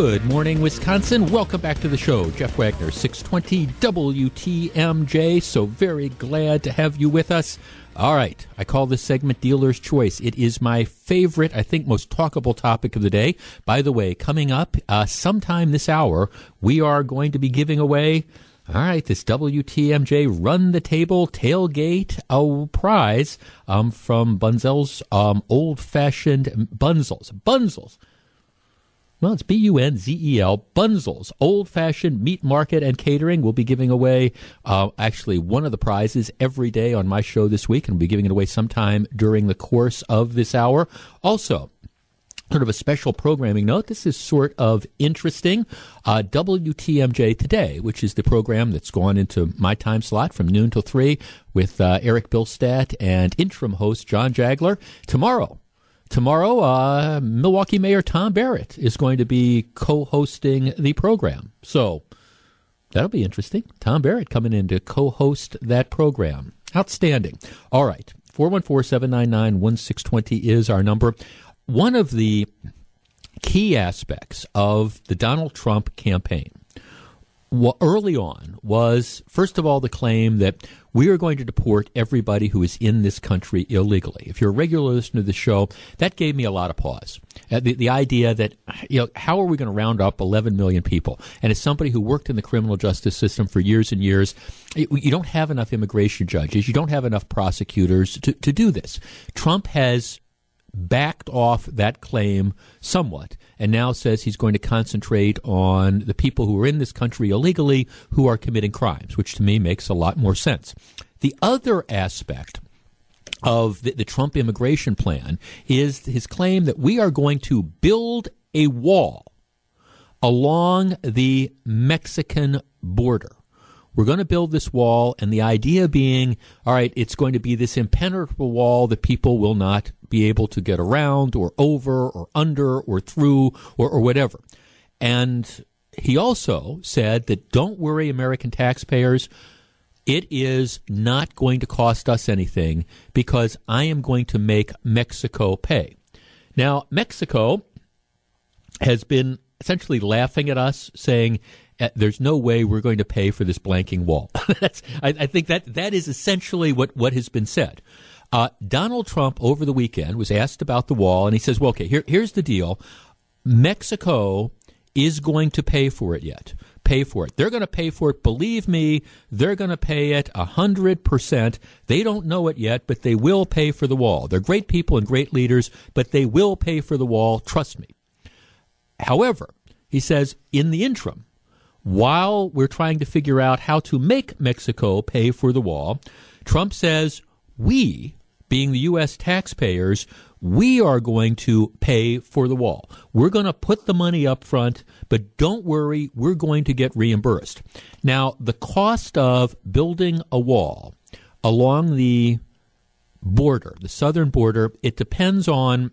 Good morning, Wisconsin. Welcome back to the show. Jeff Wagner, 620 WTMJ. So very glad to have you with us. All right. I call this segment Dealer's Choice. It is my favorite, I think, most talkable topic of the day. By the way, coming up uh, sometime this hour, we are going to be giving away. All right, this WTMJ Run the Table Tailgate a prize um, from Bunzel's um, Old Fashioned Bunzels. Bunzels. Well, it's B U N Z E L, Bunzel's Old Fashioned Meat Market and Catering. We'll be giving away uh, actually one of the prizes every day on my show this week, and we'll be giving it away sometime during the course of this hour. Also, sort of a special programming note. This is sort of interesting. Uh, WTMJ Today, which is the program that's gone into my time slot from noon till 3 with uh, Eric Bilstead and interim host John Jagler. Tomorrow, Tomorrow, uh, Milwaukee Mayor Tom Barrett is going to be co hosting the program. So that'll be interesting. Tom Barrett coming in to co host that program. Outstanding. All right. 414 799 1620 is our number. One of the key aspects of the Donald Trump campaign early on was, first of all, the claim that we are going to deport everybody who is in this country illegally. If you're a regular listener to the show, that gave me a lot of pause. Uh, the, the idea that, you know, how are we going to round up 11 million people? And as somebody who worked in the criminal justice system for years and years, you don't have enough immigration judges, you don't have enough prosecutors to, to do this. Trump has backed off that claim somewhat and now says he's going to concentrate on the people who are in this country illegally who are committing crimes, which to me makes a lot more sense. The other aspect of the, the Trump immigration plan is his claim that we are going to build a wall along the Mexican border. We're going to build this wall, and the idea being, all right, it's going to be this impenetrable wall that people will not be able to get around or over or under or through or, or whatever. And he also said that don't worry, American taxpayers. It is not going to cost us anything because I am going to make Mexico pay. Now, Mexico has been essentially laughing at us, saying, uh, there's no way we're going to pay for this blanking wall. I, I, think that that is essentially what, what has been said. Uh, Donald Trump over the weekend was asked about the wall, and he says, "Well, okay, here, here's the deal: Mexico is going to pay for it yet. Pay for it. They're going to pay for it. Believe me, they're going to pay it a hundred percent. They don't know it yet, but they will pay for the wall. They're great people and great leaders, but they will pay for the wall. Trust me." However, he says, in the interim, while we're trying to figure out how to make Mexico pay for the wall, Trump says we being the U.S. taxpayers, we are going to pay for the wall. We're going to put the money up front, but don't worry, we're going to get reimbursed. Now, the cost of building a wall along the border, the southern border, it depends on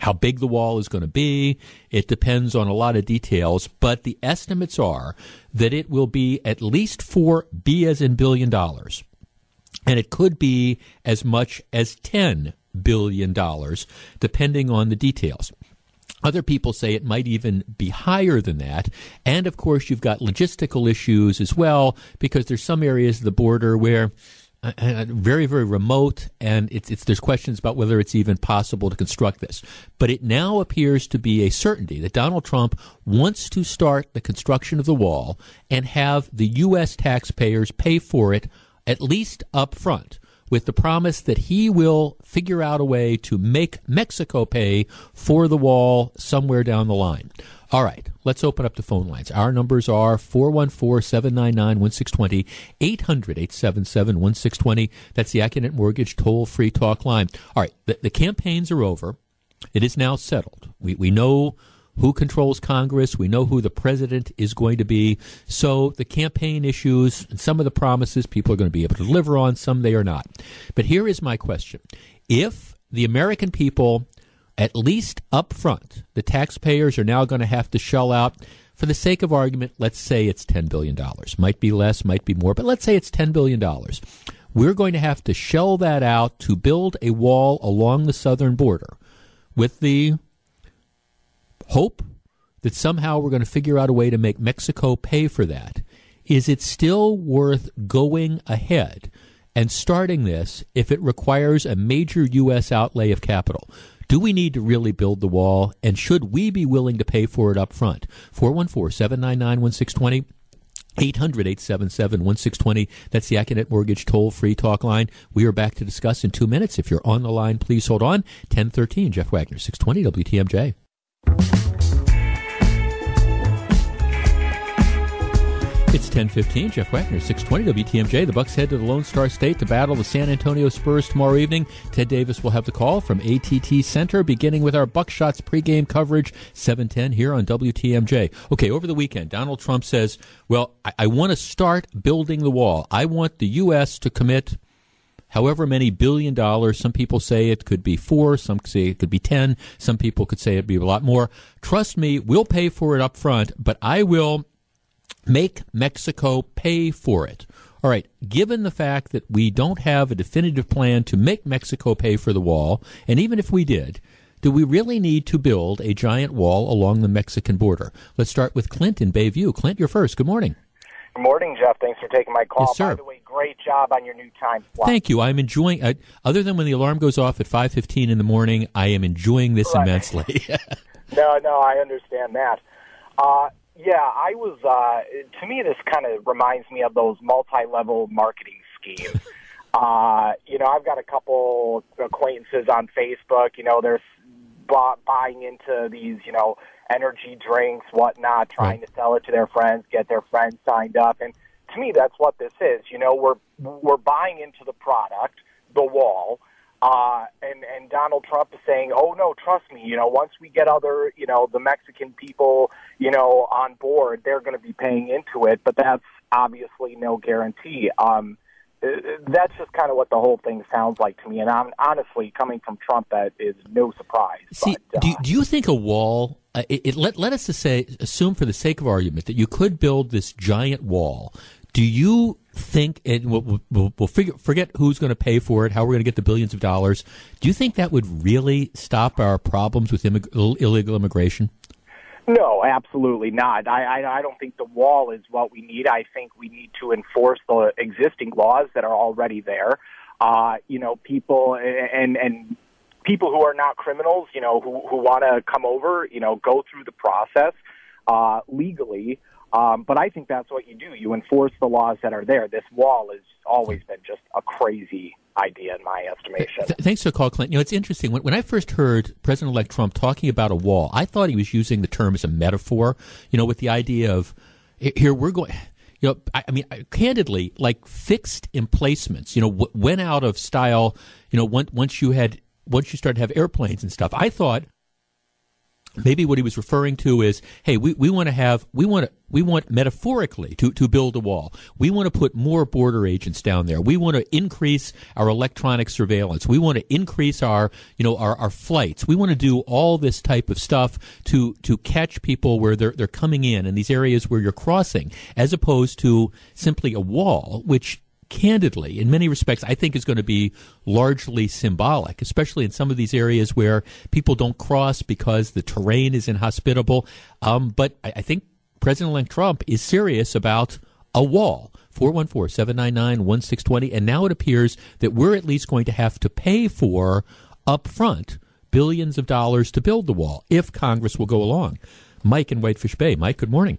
how big the wall is going to be. It depends on a lot of details, but the estimates are that it will be at least four B as in billion dollars and it could be as much as $10 billion, depending on the details. Other people say it might even be higher than that. And of course, you've got logistical issues as well, because there's some areas of the border where uh, uh, very, very remote, and it's, it's, there's questions about whether it's even possible to construct this. But it now appears to be a certainty that Donald Trump wants to start the construction of the wall and have the U.S. taxpayers pay for it at least up front, with the promise that he will figure out a way to make Mexico pay for the wall somewhere down the line. All right, let's open up the phone lines. Our numbers are 414 799 1620, 800 877 1620. That's the Accunet Mortgage toll free talk line. All right, the, the campaigns are over. It is now settled. We, we know who controls Congress. We know who the president is going to be. So the campaign issues and some of the promises people are going to be able to deliver on, some they are not. But here is my question. If the American people, at least up front, the taxpayers are now going to have to shell out, for the sake of argument, let's say it's $10 billion. Might be less, might be more, but let's say it's $10 billion. We're going to have to shell that out to build a wall along the southern border with the hope that somehow we're going to figure out a way to make Mexico pay for that, is it still worth going ahead and starting this if it requires a major U.S. outlay of capital? Do we need to really build the wall, and should we be willing to pay for it up front? 414 799 1620. 800 877 1620. That's the Accunet Mortgage toll free talk line. We are back to discuss in two minutes. If you're on the line, please hold on. 1013, Jeff Wagner, 620 WTMJ. It's 10:15. Jeff Wagner, 620 WTMJ. The Bucks head to the Lone Star State to battle the San Antonio Spurs tomorrow evening. Ted Davis will have the call from ATT Center, beginning with our Buckshots pregame coverage, 7:10 here on WTMJ. Okay, over the weekend, Donald Trump says, "Well, I, I want to start building the wall. I want the U.S. to commit." However many billion dollars. Some people say it could be four, some say it could be ten, some people could say it'd be a lot more. Trust me, we'll pay for it up front, but I will make Mexico pay for it. All right, given the fact that we don't have a definitive plan to make Mexico pay for the wall, and even if we did, do we really need to build a giant wall along the Mexican border? Let's start with Clint in Bayview. Clint, you're first. Good morning. Good morning, Jeff. Thanks for taking my call. Yes, sir. By the way, great job on your new time slot. Thank you. I'm enjoying. Uh, other than when the alarm goes off at 5:15 in the morning, I am enjoying this Right. immensely. No, no, I understand that. Uh, yeah, I was. Uh, to me, this kind of reminds me of those multi-level marketing schemes. uh, you know, I've got a couple acquaintances on Facebook. You know, they're bu- buying into these, you know, energy drinks, whatnot, trying to sell it to their friends, get their friends signed up, and to me, that's what this is. You know, we're we're buying into the product, the wall. Uh, and and Donald Trump is saying, "Oh no, trust me. You know, once we get other, you know, the Mexican people, you know, on board, they're going to be paying into it." But that's obviously no guarantee. Um, uh, that's just kind of what the whole thing sounds like to me. And I'm, honestly, coming from Trump, that is no surprise. See, but, do, uh, do you think a wall? Uh, it, it, let let us say, assume for the sake of argument that you could build this giant wall. Do you think it? We'll, we'll, we'll figure, forget who's going to pay for it, how we're going to get the billions of dollars. Do you think that would really stop our problems with immig- illegal immigration? No, absolutely not. I, I I don't think the wall is what we need. I think we need to enforce the existing laws that are already there. Uh, you know, people and and people who are not criminals, you know, who who want to come over, you know, go through the process uh, legally. Um, but I think that's what you do. You enforce the laws that are there. This wall has always been just a crazy idea, in my estimation. Th- thanks for the call, Clinton. You know, it's interesting. When, when I first heard President-elect Trump talking about a wall, I thought he was using the term as a metaphor. You know, with the idea of "Here- we're going. You know, I, I mean, I- candidly, like fixed emplacements. You know, w- went out of style. You know, once you had once you start to have airplanes and stuff. I thought maybe what he was referring to is, hey, we, we want to have, we want to, we want metaphorically to, to build a wall. We want to put more border agents down there. We want to increase our electronic surveillance. We want to increase our, you know, our, our flights. We want to do all this type of stuff to, to catch people where they're, they're coming in in these areas where you're crossing, as opposed to simply a wall, which candidly, in many respects, I think is going to be largely symbolic, especially in some of these areas where people don't cross because the terrain is inhospitable. Um, but I, I think President elect Trump is serious about a wall. 414 799 1620. And now it appears that we're at least going to have to pay for upfront billions of dollars to build the wall if Congress will go along. Mike in Whitefish Bay. Mike, good morning.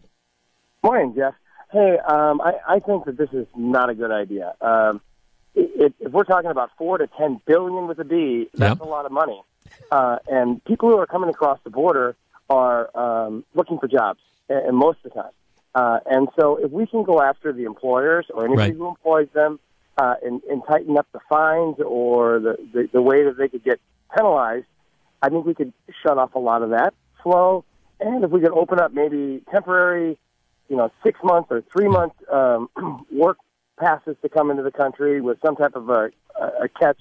Morning, Jeff. Hey, um, I, I think that this is not a good idea. Um, if, if we're talking about four to ten billion with a B, that's Yep. a lot of money. Uh, and people who are coming across the border are um, looking for jobs, and, and most of the time. Uh, and so, if we can go after the employers or anybody Right. who employs them uh, and, and tighten up the fines or the, the, the way that they could get penalized, I think we could shut off a lot of that flow. And if we could open up maybe temporary you know, six month or three month um, work passes to come into the country with some type of a, a catch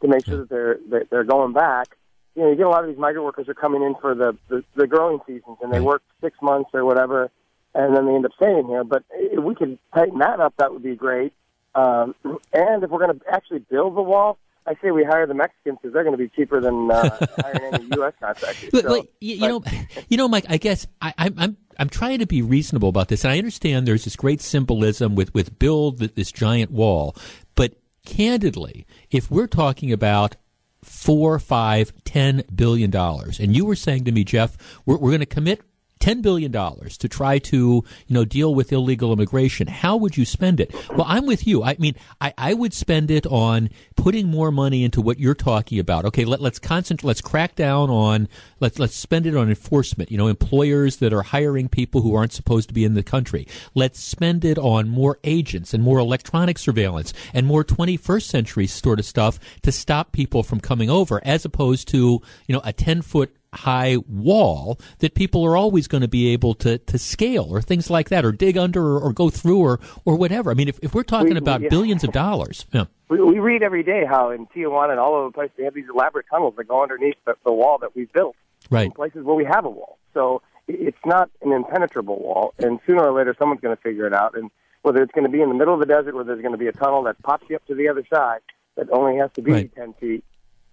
to make sure that they're that they're going back. You know, you get a lot of these migrant workers are coming in for the the, the growing seasons, and they work six months or whatever, and then they end up staying here. But if we could tighten that up, that would be great. Um, and if we're going to actually build the wall, I say we hire the Mexicans because they're going to be cheaper than uh, hiring any U.S. contractors. So, you, you know, you know, Mike. I guess I, I'm I'm I'm trying to be reasonable about this, and I understand there's this great symbolism with with build this giant wall, but candidly, if we're talking about four, five, ten billion dollars, and you were saying to me, Jeff, we're, we're going to commit ten billion dollars to try to you know deal with illegal immigration. How would you spend it? Well, I'm with you. I mean, I, I would spend it on putting more money into what you're talking about. Okay, let, let's concentrate. Let's crack down on let's let's spend it on enforcement. You know, employers that are hiring people who aren't supposed to be in the country. Let's spend it on more agents and more electronic surveillance and more 21st century sort of stuff to stop people from coming over, as opposed to you know a 10 foot high wall that people are always going to be able to, to scale or things like that or dig under or, or go through or, or whatever. I mean, if, if we're talking We- about yeah. billions of dollars, yeah. we, we read every day how in Tijuana and all over the place they have these elaborate tunnels that go underneath the, the wall that we've built. Right. In places where we have a wall, so it's not an impenetrable wall. And sooner or later, someone's going to figure it out. And whether it's going to be in the middle of the desert, where there's going to be a tunnel that pops you up to the other side that only has to be Right. ten feet,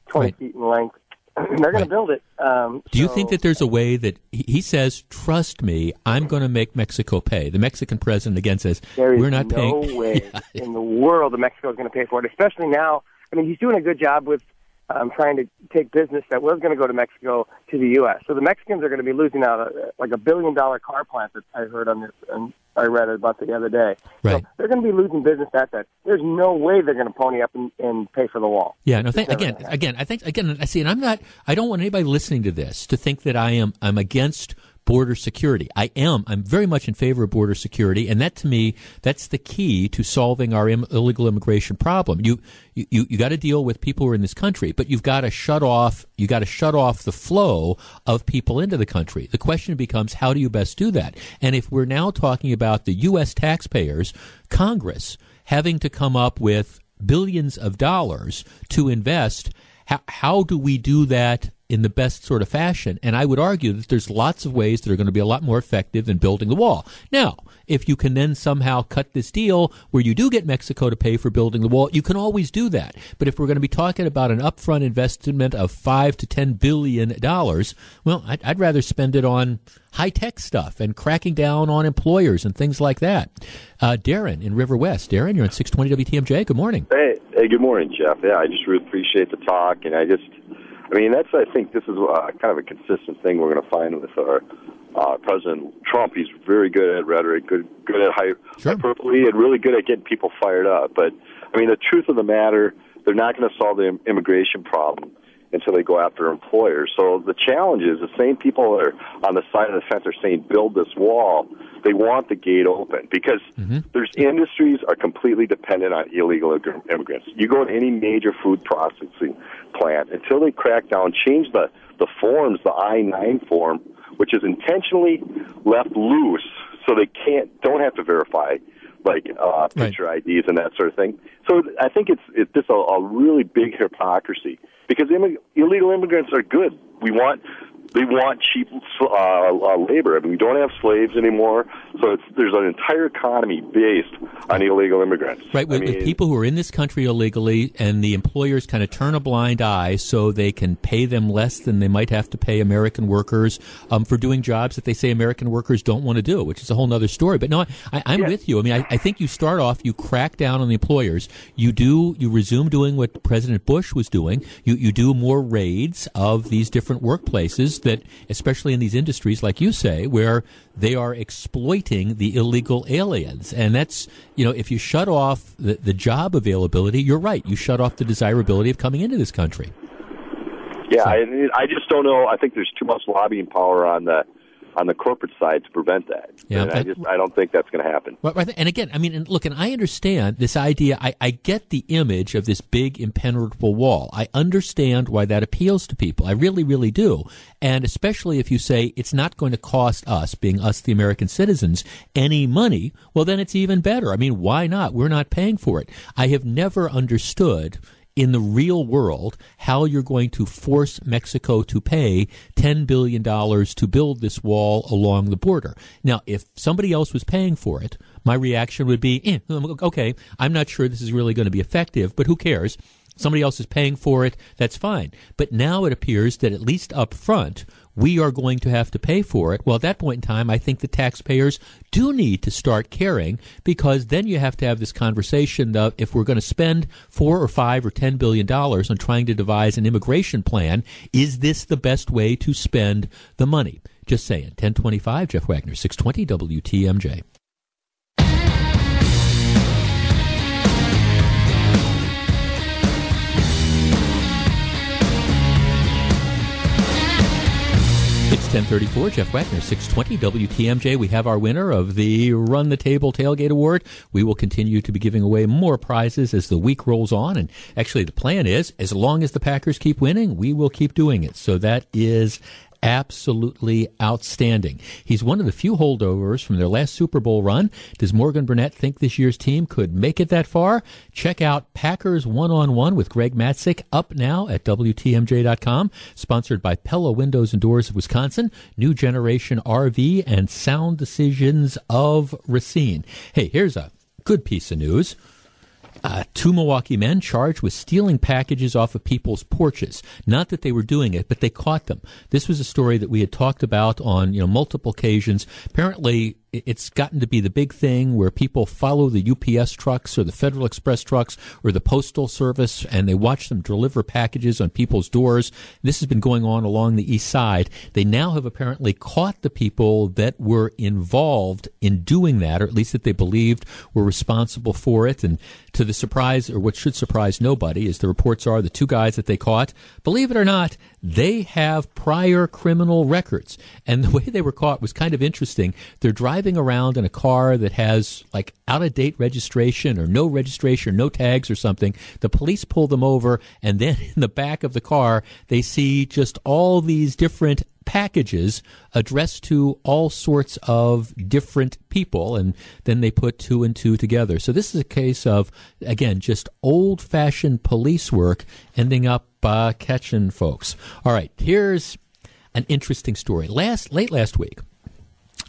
twenty Right. feet in length, they're going Right. to build it. Um, Do you think that there's a way that he says, "Trust me, I'm going to make Mexico pay"? The Mexican president again says, There is "We're not no paying." way in the world that Mexico is going to pay for it, especially now. I mean, he's doing a good job with um, trying to take business that was going to go to Mexico to the U.S. So the Mexicans are going to be losing out a, like a billion dollar car plant that I heard on this, and I read about the other day. Right. So they're going to be losing business at that. There's no way they're going to pony up and, and pay for the wall. Yeah, no. Th- again, again, I think again, I see, and I'm not. I don't want anybody listening to this to think that I am. I'm against border security. I am. I'm very much in favor of border security, and that to me, that's the key to solving our Im- illegal immigration problem. You, you, you got to deal with people who are in this country, but you've got to shut off. You got to shut off the flow of people into the country. The question becomes, how do you best do that? And if we're now talking about the U.S. taxpayers, Congress having to come up with billions of dollars to invest. How, how do we do that in the best sort of fashion? And I would argue that there's lots of ways that are going to be a lot more effective than building the wall. Now, if you can then somehow cut this deal where you do get Mexico to pay for building the wall, you can always do that. But if we're going to be talking about an upfront investment of five to ten billion dollars, well, I'd, I'd rather spend it on high tech stuff and cracking down on employers and things like that. Uh, Darren in River West. Darren, you're on 620 WTMJ. Good morning. Hey, hey, good morning, Jeff. Yeah, I just really appreciate the talk, and I just, I mean, that's I think this is uh, kind of a consistent thing we're going to find with our uh, President Trump. He's very good at rhetoric, good good at hy- Sure. hyperbole, and really good at getting people fired up. But I mean, the truth of the matter, they're not going to solve the immigration problem until they go after employers. So the challenge is the same people are on the side of the fence are saying build this wall. They want the gate open because there's industries are completely dependent on illegal immigrants. You go to any major food processing plant until they crack down, change the the forms, the I nine form, which is intentionally left loose so they can't don't have to verify like uh, Right. picture IDs and that sort of thing. So I think it's it's just a, a really big hypocrisy because immig- illegal immigrants are good. We want they want cheap uh, uh, labor. I mean, we don't have slaves anymore, so it's, there's an entire economy based on illegal immigrants. Right, with, I with mean, people who are in this country illegally, and the employers kind of turn a blind eye so they can pay them less than they might have to pay American workers um, for doing jobs that they say American workers don't want to do, which is a whole other story. But no, I, I'm with you. I mean, I, I think you start off, you crack down on the employers, you do, you resume doing what President Bush was doing. You you do more raids of these different workplaces that, especially in these industries, like you say, where they are exploiting the illegal aliens, and that's you know, if you shut off the, the job availability, you're right. You shut off the desirability of coming into this country. Yeah, I, I just don't know. I think there's too much lobbying power on the on the corporate side to prevent that. Yeah, and I just I don't think that's going to happen. And again, I mean, and look, and I understand this idea. I, I get the image of this big impenetrable wall. I understand why that appeals to people. I really, really do. And especially if you say it's not going to cost us, being us, the American citizens, any money, well, then it's even better. I mean, why not? We're not paying for it. I have never understood in the real world how you're going to force Mexico to pay $10 billion to build this wall along the border. Now, if somebody else was paying for it, my reaction would be, eh, okay, I'm not sure this is really going to be effective, but who cares? somebody else is paying for it, that's fine. But now it appears that at least up front, we are going to have to pay for it. Well, at that point in time, I think the taxpayers do need to start caring because then you have to have this conversation of if we're going to spend four or five or ten billion dollars on trying to devise an immigration plan, is this the best way to spend the money? Just saying. 1025, Jeff Wagner, 620 WTMJ. 1034, Jeff Wagner, 620 WTMJ. We have our winner of the Run the Table Tailgate Award. We will continue to be giving away more prizes as the week rolls on. And actually, the plan is as long as the Packers keep winning, we will keep doing it. So that is absolutely outstanding. He's one of the few holdovers from their last Super Bowl run. Does Morgan Burnett think this year's team could make it that far? Check out Packers One on One with Greg Matzek up now at WTMJ.com. Sponsored by Pella Windows and Doors of Wisconsin, New Generation RV, and Sound Decisions of Racine. Hey, here's a good piece of news. Uh, two Milwaukee men charged with stealing packages off of people's porches. Not that they were doing it, but they caught them. This was a story that we had talked about on you know multiple occasions. Apparently, it's gotten to be the big thing where people follow the UPS trucks or the Federal Express trucks or the Postal Service and they watch them deliver packages on people's doors. This has been going on along the east side. They now have apparently caught the people that were involved in doing that, or at least that they believed were responsible for it. And to the surprise, or what should surprise nobody, is the reports are the two guys that they caught, believe it or not, they have prior criminal records. And the way they were caught was kind of interesting. They're driving around in a car that has like out of date registration or no registration, no tags or something. The police pull them over, and then in the back of the car, they see just all these different packages addressed to all sorts of different people, and then they put two and two together. So this is a case of, again, just old fashioned police work ending up uh, catching folks. All right, here's an interesting story. Last late last week,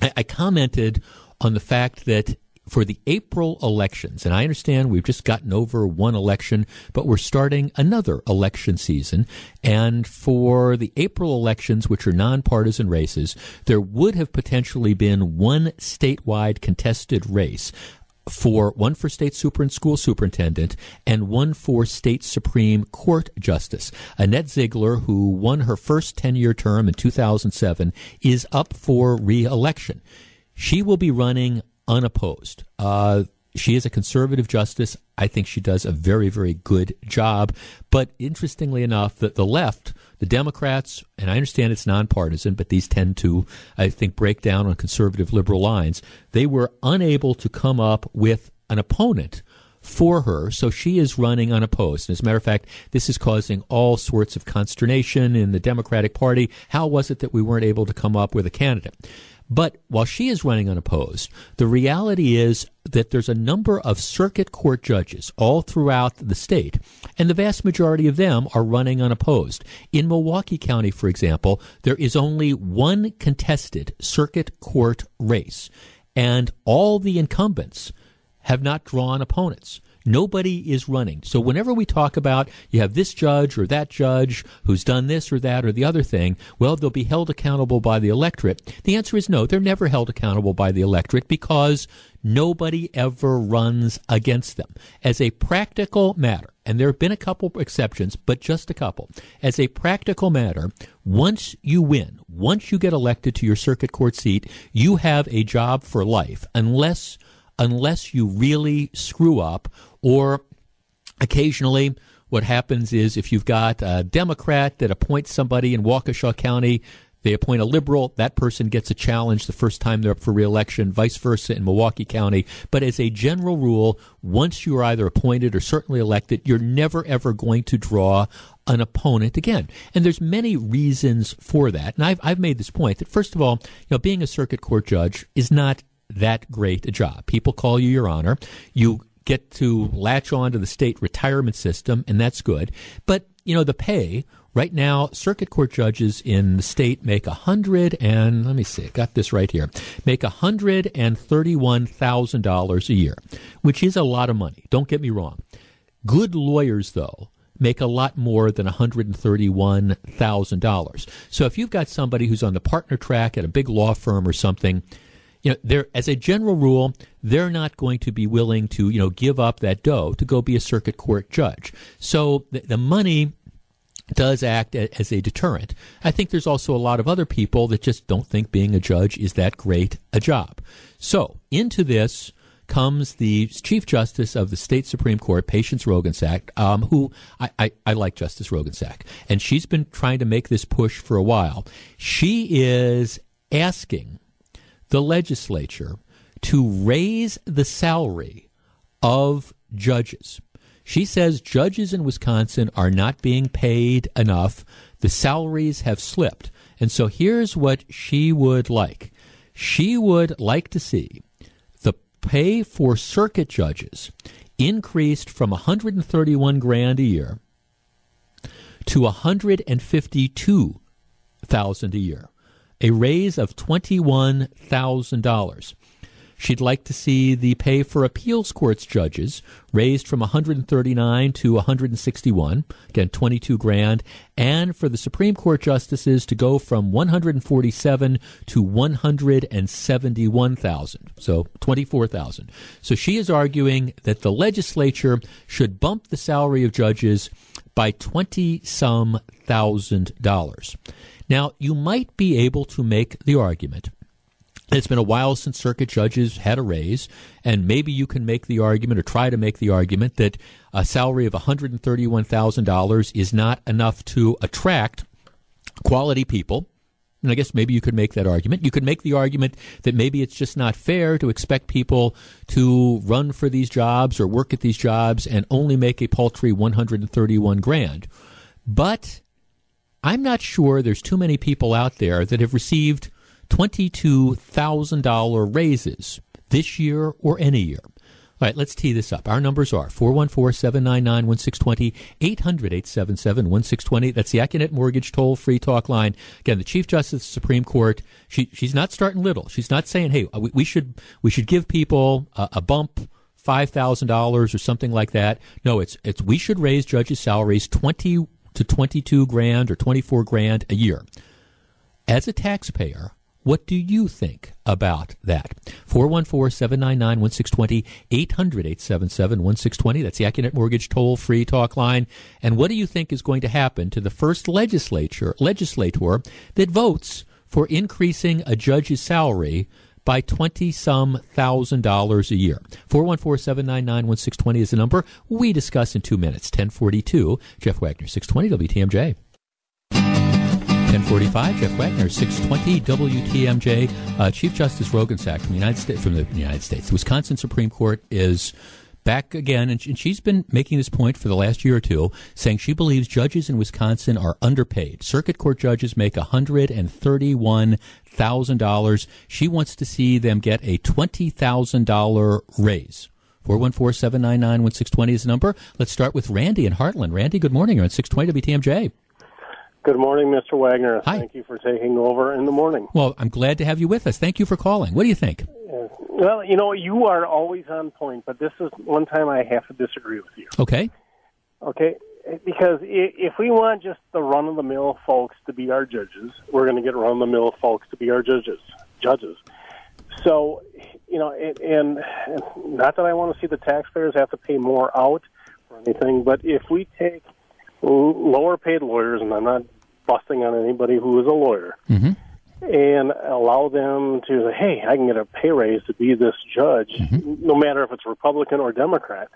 I, I commented on the fact that for the April elections, and I understand we've just gotten over one election, but we're starting another election season. And for the April elections, which are nonpartisan races, there would have potentially been one statewide contested race for one for state super and school superintendent and one for state supreme court justice. Annette Ziegler, who won her first 10 year term in 2007, is up for re-election. She will be running unopposed. Uh, she is a conservative justice. I think she does a very, very good job. But interestingly enough, the, the left, the Democrats, and I understand it's nonpartisan, but these tend to, I think, break down on conservative liberal lines. They were unable to come up with an opponent for her, so she is running unopposed. And As a matter of fact, this is causing all sorts of consternation in the Democratic Party. How was it that we weren't able to come up with a candidate? But while she is running unopposed, the reality is that there's a number of circuit court judges all throughout the state, and the vast majority of them are running unopposed. In Milwaukee County, for example, there is only one contested circuit court race, and all the incumbents have not drawn opponents. Nobody is running. So whenever we talk about you have this judge or that judge who's done this or that or the other thing, well, they'll be held accountable by the electorate. The answer is no. They're never held accountable by the electorate because nobody ever runs against them. As a practical matter, and there have been a couple exceptions, but just a couple. As a practical matter, once you win, once you get elected to your circuit court seat, you have a job for life unless unless you really screw up or occasionally what happens is if you've got a Democrat that appoints somebody in Waukesha County, they appoint a liberal, that person gets a challenge the first time they're up for reelection, vice versa in Milwaukee County. But as a general rule, once you are either appointed or certainly elected, you're never ever going to draw an opponent again. And there's many reasons for that. And I've, I've made this point that first of all, you know, being a circuit court judge is not that great a job. People call you your honor. You get to latch on to the state retirement system, and that's good. But, you know, the pay, right now, circuit court judges in the state make a hundred and, let me see, I got this right here, make a hundred and thirty-one thousand dollars a year, which is a lot of money. Don't get me wrong. Good lawyers, though, make a lot more than $131,000. So if you've got somebody who's on the partner track at a big law firm or something, you know, they're as a general rule, they're not going to be willing to, you know, give up that dough to go be a circuit court judge. So the, the money does act as a deterrent. I think there's also a lot of other people that just don't think being a judge is that great a job. So into this comes the Chief Justice of the State Supreme Court, Patience Roggensack, um, who I, I, I, like Justice Roggensack, and she's been trying to make this push for a while. She is asking the legislature to raise the salary of judges. She says judges in Wisconsin are not being paid enough. The salaries have slipped. And so here's what she would like. She would like to see the pay for circuit judges increased from 131 grand a year to 152,000 a year, a raise of $21,000. She'd like to see the pay for appeals courts judges raised from 139 to 161, again 22 grand, and for the Supreme Court justices to go from 147 to 171,000, so 24,000. So she is arguing that the legislature should bump the salary of judges by 20 some thousand dollars. Now, you might be able to make the argument it's been a while since circuit judges had a raise, and maybe you can make the argument or try to make the argument that a salary of $131,000 is not enough to attract quality people. And I guess maybe you could make that argument. You could make the argument that maybe it's just not fair to expect people to run for these jobs or work at these jobs and only make a paltry 131 grand. But I'm not sure there's too many people out there that have received $22,000 raises this year or any year. All right, let's tee this up. Our numbers are 414 799 1620, 800 877 1620. That's the Accunet Mortgage toll free talk line. Again, the Chief Justice of the Supreme Court, she, she's not starting little. She's not saying, hey, we, we should, we should give people a, a bump. Five thousand dollars or something like that. No, it's it's we should raise judges' salaries twenty to twenty two grand or twenty four grand a year. As a taxpayer, what do you think about that? 414 799 1620, 800 877 1620. That's the Accunet Mortgage toll free talk line. And what do you think is going to happen to the first legislature, legislator that votes for increasing a judge's salary by 20 some thousand dollars a year. 414 799 1620 is the number. We discuss in two minutes. 1042. Jeff Wagner, 620 WTMJ. 1045, Jeff Wagner, 620 WTMJ. Uh, Chief Justice Roggensack from the United States, from the United States, the Wisconsin Supreme Court is back again, and she's been making this point for the last year or two, saying she believes judges in Wisconsin are underpaid. Circuit court judges make $131,000. She wants to see them get a $20,000 raise. 414 799 1620 is the number. Let's start with Randy in Hartland. Randy, good morning. You're on 620 WTMJ. Good morning, Mr. Wagner. Hi. Thank you for taking over in the morning. Well, I'm glad to have you with us. Thank you for calling. What do you think? Well, you know, you are always on point, but this is one time I have to disagree with you. Okay. Okay? Because if we want just the run of the mill folks to be our judges, we're going to get run of the mill folks to be our judges. Judges. So, you know, and, and not that I want to see the taxpayers have to pay more out or anything, but if we take lower paid lawyers, and I'm not busting on anybody who is a lawyer mm-hmm. and allow them to say, hey, I can get a pay raise to be this judge, mm-hmm. no matter if it's Republican or Democrat.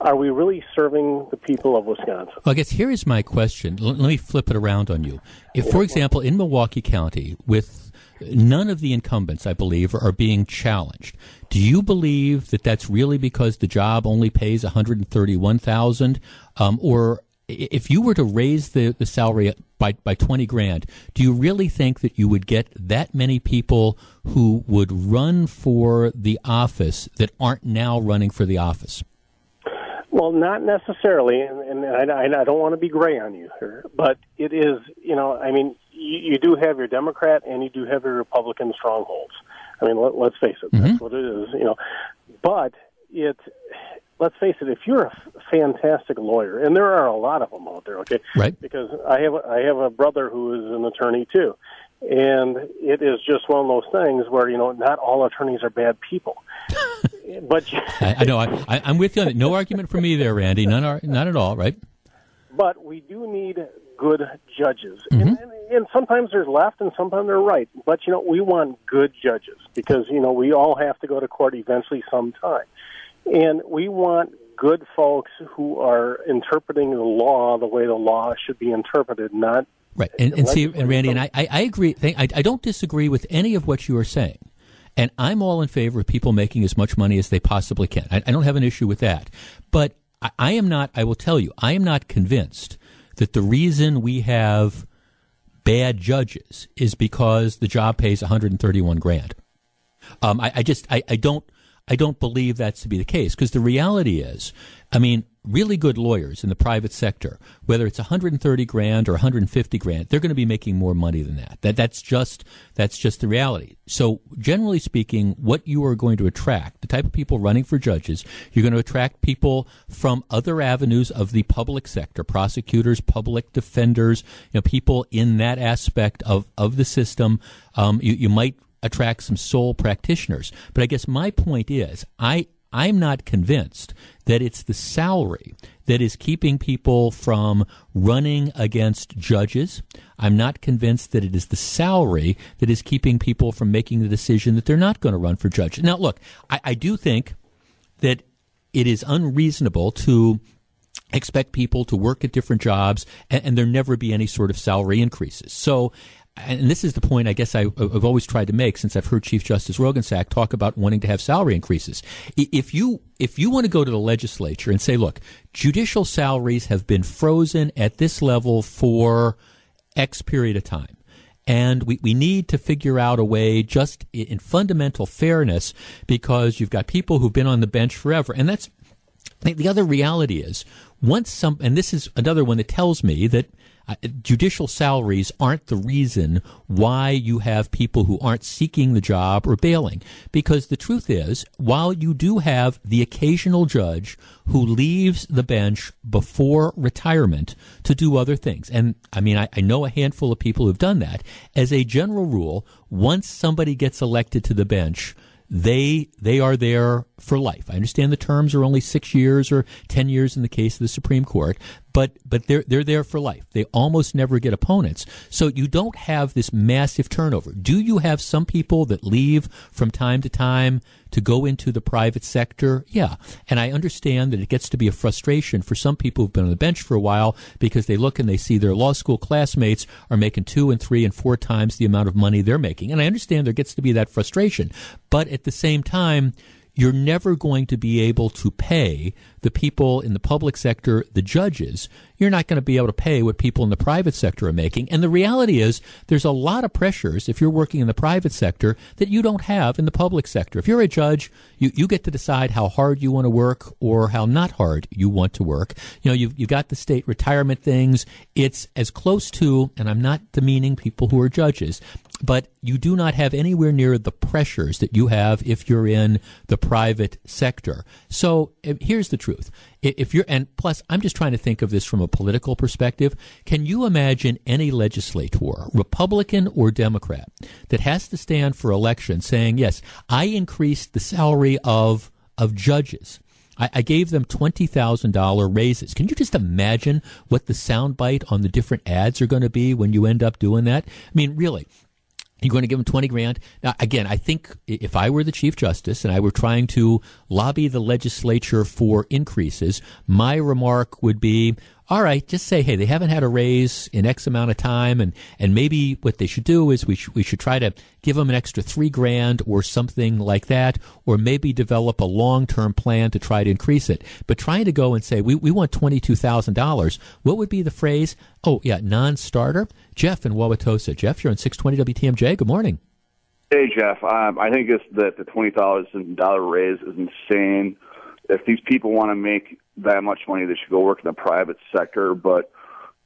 Are we really serving the people of Wisconsin? Well, I guess here is my question. L- let me flip it around on you. If, for example, in Milwaukee County, with none of the incumbents, I believe, are being challenged. Do you believe that that's really because the job only pays one hundred thirty-one thousand, um, or if you were to raise the, the salary by, by 20 grand, do you really think that you would get that many people who would run for the office that aren't now running for the office? Well, not necessarily, and, and I, I don't want to be gray on you here, but it is, you know, I mean, you, you do have your Democrat and you do have your Republican strongholds. I mean, let, let's face it, mm-hmm. that's what it is, you know. But it, let's face it, if you're a fantastic lawyer, and there are a lot of them out there. Okay, right? Because I have I have a brother who is an attorney too, and it is just one of those things where you know not all attorneys are bad people. but I, I know I, am with you. on it. No argument for me there, Randy. None, are not at all. Right? But we do need good judges, mm-hmm. and, and, and sometimes there's left, and sometimes they're right. But you know, we want good judges because you know we all have to go to court eventually sometime, and we want good folks who are interpreting the law the way the law should be interpreted, not right. And, and see, and Randy, and I, I agree. I, I don't disagree with any of what you are saying. And I'm all in favor of people making as much money as they possibly can. I, I don't have an issue with that. But I, I am not, I will tell you, I am not convinced that the reason we have bad judges is because the job pays 131 grand. Um, I, I, just I, I don't I don't believe that's to be the case because the reality is, I mean, really good lawyers in the private sector, whether it's 130 grand or 150 grand, they're going to be making more money than that. That that's just that's just the reality. So generally speaking, what you are going to attract, the type of people running for judges, you're going to attract people from other avenues of the public sector, prosecutors, public defenders, you know, people in that aspect of of the system. Um, you, you might attract some sole practitioners. But I guess my point is, I I'm not convinced that it's the salary that is keeping people from running against judges. I'm not convinced that it is the salary that is keeping people from making the decision that they're not going to run for judge. Now, look, I, I do think that it is unreasonable to expect people to work at different jobs and, and, there never be any sort of salary increases. So and this is the point I guess I, have always tried to make since I've heard Chief Justice Roggensack talk about wanting to have salary increases. If you if you want to go to the legislature and say, look, judicial salaries have been frozen at this level for X period of time. And we, we need to figure out a way just in fundamental fairness because you've got people who've been on the bench forever. And that's the other reality is once some, and this is another one that tells me that judicial salaries aren't the reason why you have people who aren't seeking the job or bailing. Because the truth is, while you do have the occasional judge who leaves the bench before retirement to do other things, and I mean, I, I know a handful of people who've done that, as a general rule, once somebody gets elected to the bench, they they are there for life. I understand the terms are only six years or ten years in the case of the Supreme Court, but but they're they're there for life. They almost never get opponents, so you don't have this massive turnover. Do you have some people that leave from time to time to go into the private sector? Yeah, and I understand that it gets to be a frustration for some people who've been on the bench for a while because they look and they see their law school classmates are making two and three and four times the amount of money they're making, and I understand there gets to be that frustration, but at the same time you're never going to be able to pay the people in the public sector, the judges, you're not going to be able to pay what people in the private sector are making. And the reality is, there's a lot of pressures if you're working in the private sector that you don't have in the public sector. If you're a judge, you, you get to decide how hard you want to work or how not hard you want to work. You know, you've, you've got the state retirement things. It's as close to, and I'm not demeaning people who are judges, but you do not have anywhere near the pressures that you have if you're in the private sector. So eh, here's the truth if you're and plus i'm just trying to think of this from political perspective can you imagine any legislator republican or democrat that has to stand for election saying yes i increased the salary of of judges I, gave them twenty thousand dollar raises. Can you just imagine what the soundbite on the different ads are going to be when you end up doing that? I mean, really, you're going to give them 20 grand. Now, again, I think if I were the Chief Justice and I were trying to lobby the legislature for increases, my remark would be all right, just say, hey, they haven't had a raise in X amount of time, and, and maybe what they should do is we, sh- we should try to give them an extra three grand or something like that, or maybe develop a long term plan to try to increase it. But trying to go and say, we, we want $22,000, what would be the phrase? Oh, yeah, non starter? Jeff in Wauwatosa. Jeff, you're on 620 WTMJ. Good morning. Hey, Jeff. Um, I think it's that the $20,000 raise is insane. If these people want to make that much money, they should go work in the private sector. But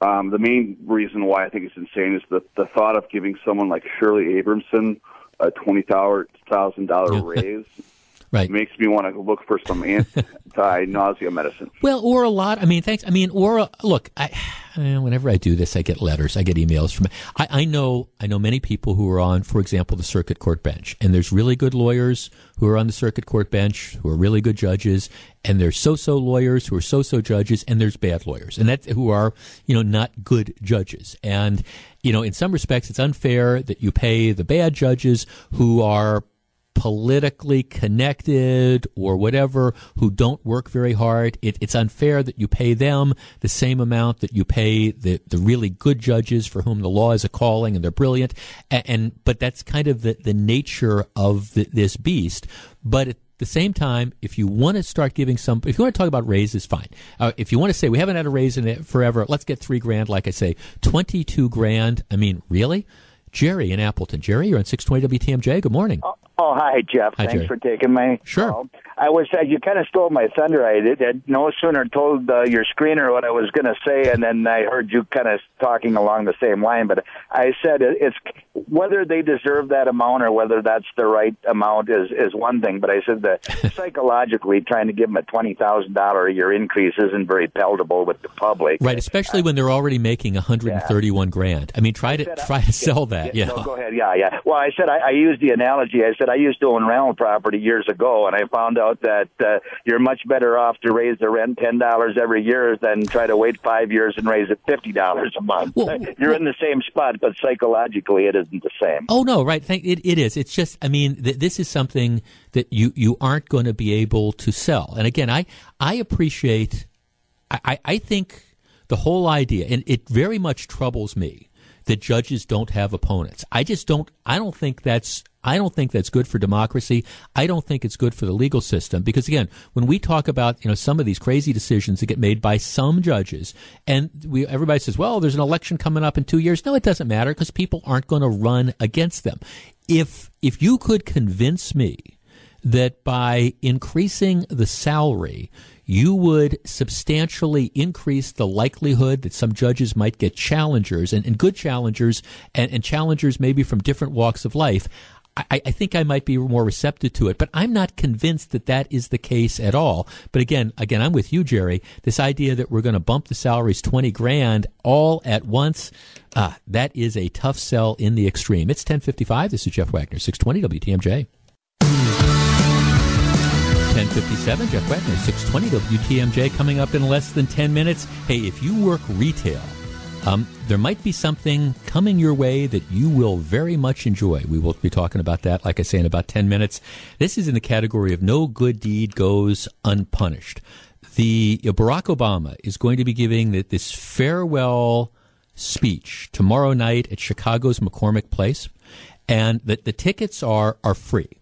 um, the main reason why I think it's insane is the the thought of giving someone like Shirley Abrahamson a twenty thousand dollar raise. Right. It makes me want to look for some anti-nausea medicine. Well, or a lot. I mean, thanks. I mean, or a, look, I, whenever I do this, I get letters, I get emails from. I, I know, I know many people who are on, for example, the circuit court bench, and there's really good lawyers who are on the circuit court bench who are really good judges, and there's so-so lawyers who are so-so judges, and there's bad lawyers, and that who are, you know, not good judges, and you know, in some respects, it's unfair that you pay the bad judges who are politically connected or whatever who don't work very hard. It, it's unfair that you pay them the same amount that you pay the, the really good judges for whom the law is a calling and they're brilliant. And, and but that's kind of the, the nature of the, this beast. But at the same time, if you want to start giving some, if you want to talk about raises, fine. Uh, if you want to say we haven't had a raise in it forever, let's get three grand. Like I say, twenty two grand. I mean, really? Jerry in Appleton. Jerry, you're on 620 WTMJ. Good morning. Oh, hi, Jeff. Hi, Thanks Jerry. for taking my Sure. call. I was uh, you kind of stole my thunder. I did. I no sooner told uh, your screener what I was going to say, and then I heard you kind of talking along the same line. But I said it's whether they deserve that amount or whether that's the right amount is is one thing. But I said that psychologically, trying to give them a twenty thousand dollar a year increase isn't very palatable with the public. Right, especially when they're already making 131 grand. I mean, try to said I- try to sell that. Yeah, Yeah. no, go ahead. Yeah, yeah. Well, I said I, I used the analogy. I said I used to own rental property years ago, and I found out that uh, you're much better off to raise the rent ten dollars every year than try to wait five years and raise it fifty dollars a month. Well, you're in the same spot, but psychologically, it isn't the same. Oh no, right? Thank, it, it is. It's just. I mean, th- this is something that you you aren't going to be able to sell. And again, I I appreciate. I, I, I think the whole idea, and it very much troubles me that judges don't have opponents. I just don't. I don't think that's. I don't think that's good for democracy. I don't think it's good for the legal system because again, when we talk about you know some of these crazy decisions that get made by some judges, and we everybody says, well, there's an election coming up in two years. No, it doesn't matter because people aren't going to run against them. If if you could convince me that by increasing the salary, you would substantially increase the likelihood that some judges might get challengers and, and good challengers and, and challengers maybe from different walks of life. I, I think I might be more receptive to it, but I'm not convinced that that is the case at all. But again, again, I'm with you, Jerry. This idea that we're going to bump the salaries 20 grand all at once, uh, that is a tough sell in the extreme. It's 1055. This is Jeff Wagner, 620 WTMJ. 1057, Jeff Wagner, 620 WTMJ, coming up in less than 10 minutes. Hey, if you work retail, um, there might be something coming your way that you will very much enjoy. We will be talking about that, like I say, in about 10 minutes. This is in the category of no good deed goes unpunished. The Barack Obama is going to be giving th- this farewell speech tomorrow night at Chicago's McCormick Place, and the, the tickets are are free.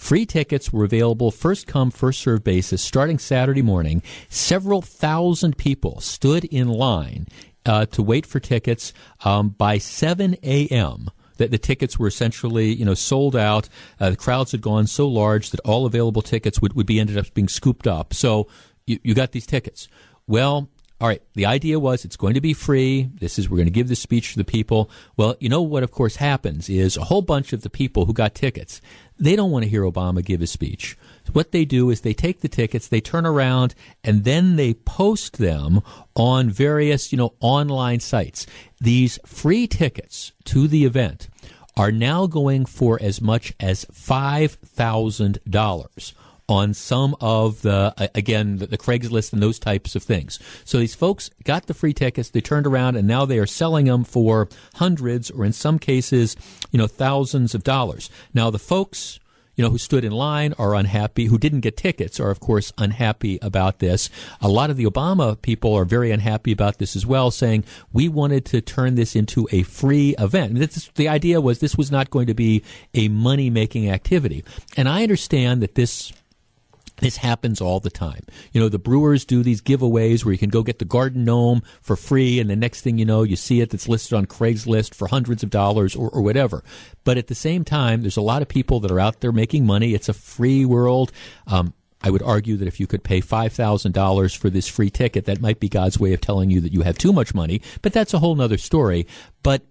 Free tickets were available first come, first served basis starting Saturday morning. Several thousand people stood in line uh, to wait for tickets um, by 7 a.m. That the tickets were essentially, you know, sold out. Uh, the crowds had gone so large that all available tickets would, would be ended up being scooped up. So you, you got these tickets. Well, all right, the idea was it's going to be free. This is, we're going to give this speech to the people. Well, you know what, of course, happens is a whole bunch of the people who got tickets, they don't want to hear Obama give his speech. What they do is they take the tickets, they turn around, and then they post them on various, you know, online sites. These free tickets to the event are now going for as much as $5,000 on some of the again the, the, Craigslist and those types of things. So these folks got the free tickets, they turned around and now they are selling them for hundreds or in some cases, you know, thousands of dollars. Now the folks you know, who stood in line are unhappy, who didn't get tickets are, of course, unhappy about this. A lot of the Obama people are very unhappy about this as well, saying we wanted to turn this into a free event. This, the idea was this was not going to be a money making activity. And I understand that this this happens all the time. You know, the brewers do these giveaways where you can go get the garden gnome for free, and the next thing you know, you see it that's listed on Craigslist for hundreds of dollars or, or whatever. But at the same time, there's a lot of people that are out there making money. It's a free world. Um, I would argue that if you could pay $5,000 for this free ticket, that might be God's way of telling you that you have too much money, but that's a whole nother story. But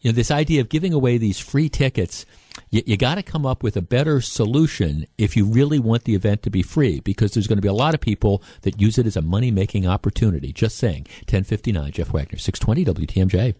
you know, this idea of giving away these free tickets, you, you got to come up with a better solution if you really want the event to be free, because there's going to be a lot of people that use it as a money making opportunity. Just saying. 1059, Jeff Wagner, 620 WTMJ.